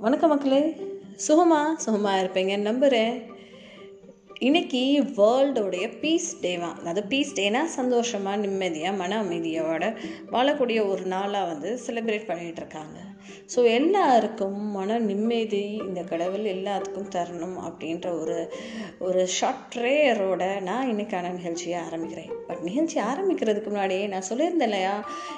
வணக்கம் மக்களே. சுகமா? சுகமாக இருப்பேங்க. நம்புகிறேன் இன்னைக்கு வேர்ல்டோடைய பீஸ் டேவா அதாவது பீஸ் டேனா சந்தோஷமாக நிம்மதியாக மன அமைதியோட வாழக்கூடிய ஒரு நாளாக வந்து செலிப்ரேட் பண்ணிகிட்டு இருக்காங்க. ஸோ எல்லாருக்கும் மன நிம்மதி இந்த கடவுள் எல்லாத்துக்கும் தரணும் அப்படின்ற ஒரு ஒரு ஷார்ட் ப்ரேயரோட நான் இன்னைக்கான நிகழ்ச்சியை ஆரம்பிக்கிறேன். பட் நிகழ்ச்சி ஆரம்பிக்கிறதுக்கு முன்னாடியே நான் சொல்லியிருந்தேன் இல்லையா?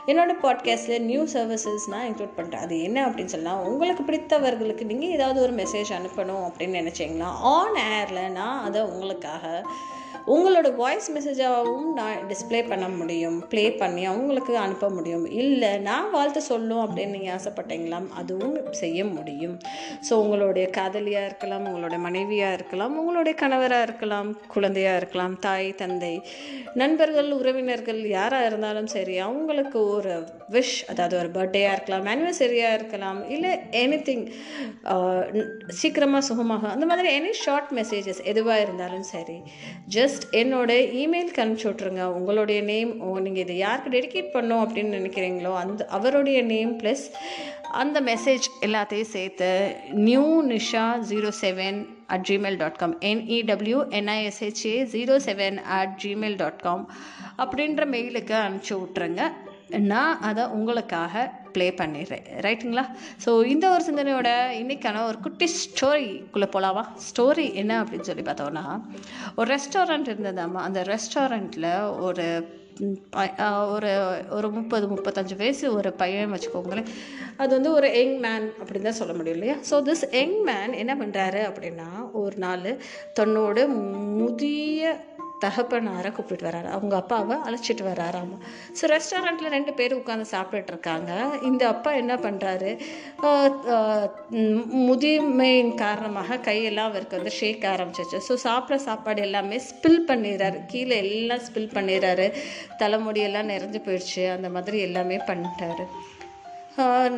என்னோடய பாட்காஸ்ட்டில் நியூ சர்வீசஸ் நான் இன்க்ளூட் பண்ணுறேன் அது என்ன அப்படின்னு சொன்னால் உங்களுக்கு பிடித்தவர்களுக்கு நீங்கள் ஏதாவது ஒரு மெசேஜ் அனுப்பணும் அப்படின்னு நினச்சிங்கன்னா ஆன் ஏரில் நான் அதை உங்களுக்காக உங்களோட வாய்ஸ் மெசேஜாகவும் நான் டிஸ்ப்ளே பண்ண முடியும் ப்ளே பண்ணி அவங்களுக்கு அனுப்ப முடியும். இல்லை நான் வாழ்த்து சொல்லும் அப்படின்னு நீங்கள் ஆசைப்பட்டீங்களா? அதுவும் செய்ய முடியும். ஸோ உங்களுடைய காதலியாக இருக்கலாம் உங்களுடைய மனைவியாக இருக்கலாம் உங்களுடைய கணவராக இருக்கலாம் குழந்தையாக இருக்கலாம் தாய் தந்தை நண்பர்கள் உறவினர்கள் யாராக இருந்தாலும் சரி அவங்களுக்கு ஒரு விஷ் அதாவது ஒரு பர்த்டேயாக இருக்கலாம் ஆனிவர்சரியாக இருக்கலாம் இல்லை எனி திங் சீக்கிரமாக சுகமாக அந்த மாதிரி எனி ஷார்ட் மெசேஜஸ் எதுவாக இருந்தாலும் சரி ஜஸ்ட் என்னோட இமெயிலுக்கு அனுப்பிச்சி விட்ருங்க உங்களுடைய நேம் நீங்கள் இதை யாருக்கு டெடிகேட் பண்ணோம் அப்படின்னு நினைக்கிறீங்களோ அந்த அவருடைய நேம் ப்ளஸ் அந்த மெசேஜ் எல்லாத்தையும் சேர்த்து new Nisha zero seven at Gmail dot com N E W N I S H A zero seven at Gmail dot com அப்படின்ற மெயிலுக்கு அனுப்பிச்சி விட்ருங்க நான் அதை உங்களுக்காக ப்ளே பண்ணிடுறேன் ரைட்டுங்களா ஸோ இந்த ஒரு சிந்தனையோட இன்றைக்கான ஒரு குட்டி ஸ்டோரிக்குள்ளே போகலாமா ஸ்டோரி என்ன அப்படின்னு சொல்லி பார்த்தோன்னா ஒரு ரெஸ்டாரண்ட் இருந்ததாம்மா அந்த ரெஸ்டாரண்ட்டில் ஒரு ஒரு ஒரு முப்பது முப்பத்தஞ்சு வயசு ஒரு பையன் வச்சுக்கோங்களேன். அது வந்து ஒரு யங் மேன் அப்படின்னு தான் சொல்ல முடியும் இல்லையா? ஸோ திஸ் யங் மேன் என்ன பண்ணுறாரு அப்படின்னா ஒரு நாள் தன்னோட முதிய தகப்பனாரை கூப்பிட்டு வராரு. அவங்க அப்பாவை அழைச்சிட்டு வராராமா. ஸோ ரெஸ்டாரண்ட்டில் ரெண்டு பேர் உட்காந்து சாப்பிட்டுட்டு இருக்காங்க இந்த அப்பா என்ன பண்ணுறாரு முதுமையின் காரணமாக கையெல்லாம் அவருக்கு வந்து ஷேக் ஆரம்பிச்சிச்சு ஸோ சாப்பிட்ற சாப்பாடு எல்லாமே ஸ்பில் பண்ணிடுறாரு. கீழே எல்லாம் ஸ்பில் பண்ணிடுறாரு. தலைமுடியெல்லாம் நிறைஞ்சு போயிடுச்சு. அந்த மாதிரி எல்லாமே பண்ணிட்டாரு.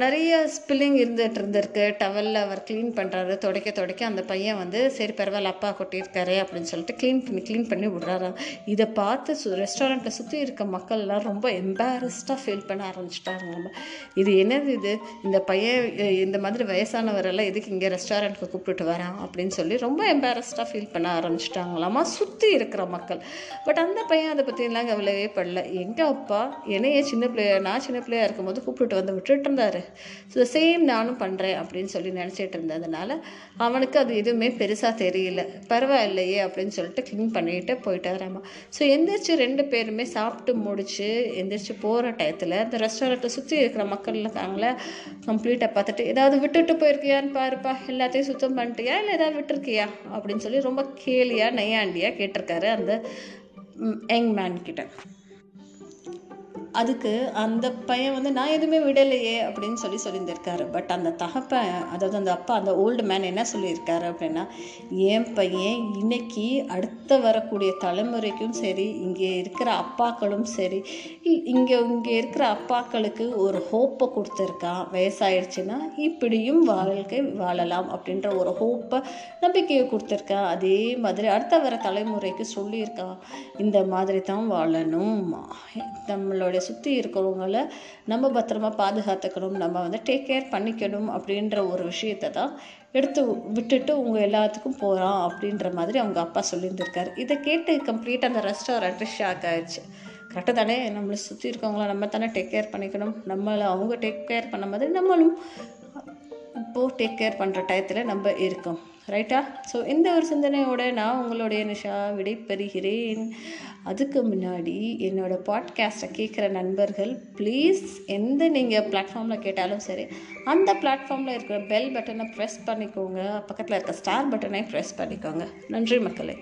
நிறைய ஸ்பில்லிங் இருந்துகிட்டு இருந்திருக்கு. டவலில் அவர் க்ளீன் பண்ணுறாரு துடைக்க துடைக்க அந்த பையன் வந்து சரி பரவாயில்ல அப்பா கொட்டியிருக்காரு அப்படின்னு சொல்லிட்டு க்ளீன் பண்ணி க்ளீன் பண்ணி விடுறாரு. இதை பார்த்து சு ரெஸ்டாரண்ட்டை சுற்றி இருக்க மக்கள்லாம் ரொம்ப எம்பாரஸ்டாக ஃபீல் பண்ண ஆரம்பிச்சிட்டாங்க இது என்னது இது? இந்த பையன் இந்த மாதிரி வயசானவரெல்லாம் எதுக்கு இங்கே ரெஸ்டாரண்ட்டுக்கு கூப்பிட்டுட்டு வரான்? அப்படின்னு சொல்லி ரொம்ப எம்பாரஸ்டாக ஃபீல் பண்ண ஆரம்பிச்சிட்டாங்களாமா? சுற்றி இருக்கிற மக்கள். பட் அந்த பையன் அதை பற்றிலாம் கவலையே படல. எங்கள் அப்பா? என்னையே சின்ன பிள்ளைய நான் சின்ன பிள்ளையாக இருக்கும்போது கூப்பிட்டு வந்து விட்டுட்டு இருந்தார் ஸோ சேம் நானும் பண்ணுறேன் அப்படின்னு சொல்லி நினச்சிட்டு இருந்ததுனால அவனுக்கு அது எதுவுமே பெருசாக தெரியல. பரவாயில்லையே அப்படின்னு சொல்லிட்டு க்ளீன் பண்ணிட்டு போயிட்டாராமா ஸோ எந்திரிச்சு ரெண்டு பேருமே சாப்பிட்டு முடிச்சு எந்திரிச்சு போகிற டயத்தில் அந்த ரெஸ்டாரண்ட்டை சுற்றி இருக்கிற மக்கள் இருக்காங்களே கம்ப்ளீட்டாக பார்த்துட்டு ஏதாவது விட்டுட்டு போயிருக்கியான்னு பாருப்பா எல்லாத்தையும் சுத்தம் பண்ணிட்டியா இல்லை ஏதாவது விட்டுருக்கியா? அப்படின்னு சொல்லி ரொம்ப கேலியாக நையாண்டியாக கேட்டிருக்காரு அந்த யங் மேன் கிட்ட. அதுக்கு அந்த பையன் வந்து நான் எதுவுமே விடலையே அப்படின்னு சொல்லி சொல்லியிருந்திருக்காரு. பட் அந்த தகப்பன் அதாவது அந்த அப்பா அந்த ஓல்டு மேன் என்ன சொல்லியிருக்காரு அப்படின்னா என் பையன் இன்னைக்கு அடுத்த வரக்கூடிய தலைமுறைக்கும் சரி இங்கே இருக்கிற அப்பாக்களும் சரி இங்கே இங்கே இருக்கிற அப்பாக்களுக்கு ஒரு ஹோப்பை கொடுத்துருக்கான். வயசாயிடுச்சுன்னா இப்படியும் வாழ்க்கை வாழலாம் அப்படின்ற ஒரு ஹோப்பை நம்பிக்கையை கொடுத்துருக்கான். அதே மாதிரி அடுத்த வர தலைமுறைக்கு சொல்லியிருக்கான் இந்த மாதிரி தான் வாழணும் நம்மளுடைய சுற்றி இருக்கிறவங்கள நம்ம பத்திரமா பாதுகாத்துக்கணும் நம்ம வந்து டேக் கேர் பண்ணிக்கணும் அப்படின்ற ஒரு விஷயத்தை தான் எடுத்து விட்டுட்டு உங்கள் எல்லாத்துக்கும் போகிறான் அப்படின்ற மாதிரி அவங்க அப்பா சொல்லியிருந்திருக்காரு. இதை கேட்டு கம்ப்ளீட் அந்த ரெஸ்டாரண்ட்டு ஷாக் ஆயிடுச்சு. கரெக்டாக தானே? நம்மளை சுற்றி இருக்கவங்கள நம்ம தானே டேக் கேர் பண்ணிக்கணும். நம்மளை அவங்க டேக் கேர் பண்ண மாதிரி நம்மளும் இப்போது டேக் கேர் பண்ணுற டயத்தில் நம்ம இருக்கோம். ரைட்டா ஸோ இந்த ஒரு சிந்தனையோட நான் உங்களுடைய நிஷா விடை பெறுகிறேன் அதுக்கு முன்னாடி என்னோடய பாட்காஸ்ட்டை கேட்குற நண்பர்கள் ப்ளீஸ் எந்த நீங்கள் பிளாட்ஃபார்மில் கேட்டாலும் சரி அந்த பிளாட்ஃபார்மில் இருக்கிற பெல் பட்டனை ப்ரெஸ் பண்ணிக்கோங்க. பக்கத்தில் இருக்க ஸ்டார் பட்டனை ப்ரெஸ் பண்ணிக்கோங்க. நன்றி மக்களே.